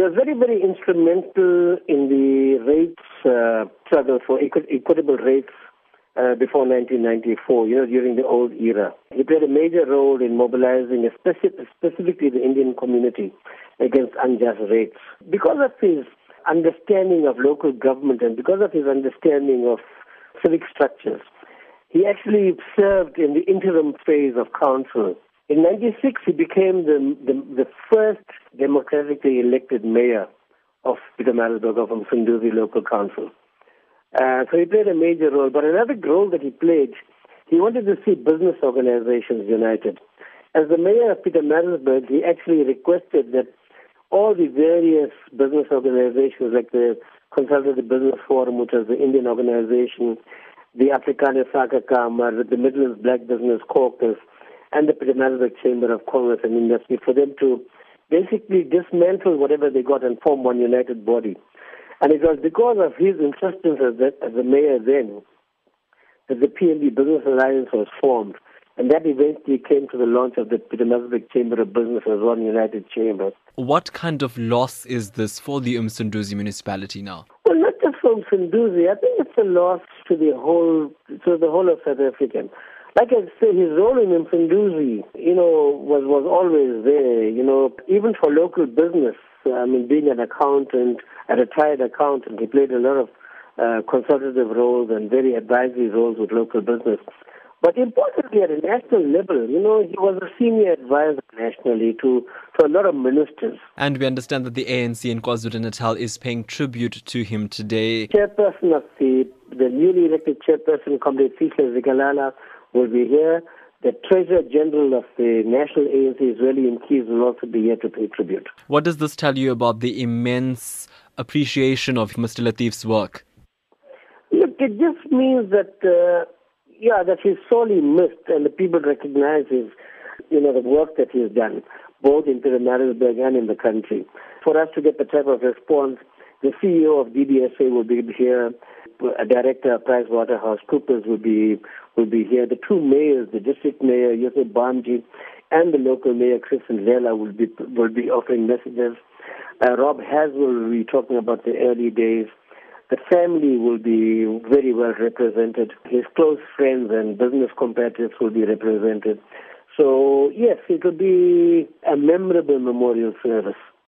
He was very, very instrumental in the rates uh, struggle for equi- equitable rates uh, before 1994, you know, during the old era. He played a major role in mobilizing especially, specifically the Indian community against unjust rates. Because of his understanding of local government and because of his understanding of civic structures, he actually served in the interim phase of council. In 96, he became the, the, the first democratically elected mayor of Pietermaritzburg of Msunduzi Local Council. Uh, so he played a major role. But another role that he played, he wanted to see business organizations united. As the mayor of Pietermaritzburg, he actually requested that all the various business organizations like the Consultative Business Forum, which is the Indian organization, the Afrikaner Sakekamer, the Midlands Black Business Caucus, and the Pietermaritzburg Chamber of Commerce and Industry for them to basically dismantle whatever they got and form one united body. And it was because of his insistence as, the, as the mayor then that the PMB Business Alliance was formed. And that eventually came to the launch of the Pietermaritzburg Chamber of Business as one united chamber. What kind of loss is this for the Umsunduzi municipality now? Well, not just for Umsunduzi. I think it's a loss to the whole, to the whole of South Africa. Like I say, his role in Umsunduzi, you know, was, was always there. You know, even for local business, I mean, being an accountant, a retired accountant, he played a lot of uh, consultative roles and very advisory roles with local business. But importantly, at a national level, you know, he was a senior advisor nationally to, to a lot of ministers. And we understand that the ANC in KwaZulu-Natal is paying tribute to him today. Chairperson of the, the newly elected chairperson, Comrade Sihle Zikalala, will be here. The Treasurer General of the National ANC, Zweli Mkhize, will also be here to pay tribute. What does this tell you about the immense appreciation of Mr. Latiff's work? Look, it just means that, uh, yeah, that he's sorely missed and the people recognize his, you know, the work that he's done, both in Pietermaritzburg and in the country. For us to get the type of response, the CEO of DBSA will be here, director of PricewaterhouseCoopers will be will be here. The two mayors, the district mayor Yusuf Bhamjee, and the local mayor Chris Ndlela will be will be offering messages. Uh, Rob Haswell will be talking about the early days. The family will be very well represented. His close friends and business compatriots will be represented. So, yes, it will be a memorable memorial service.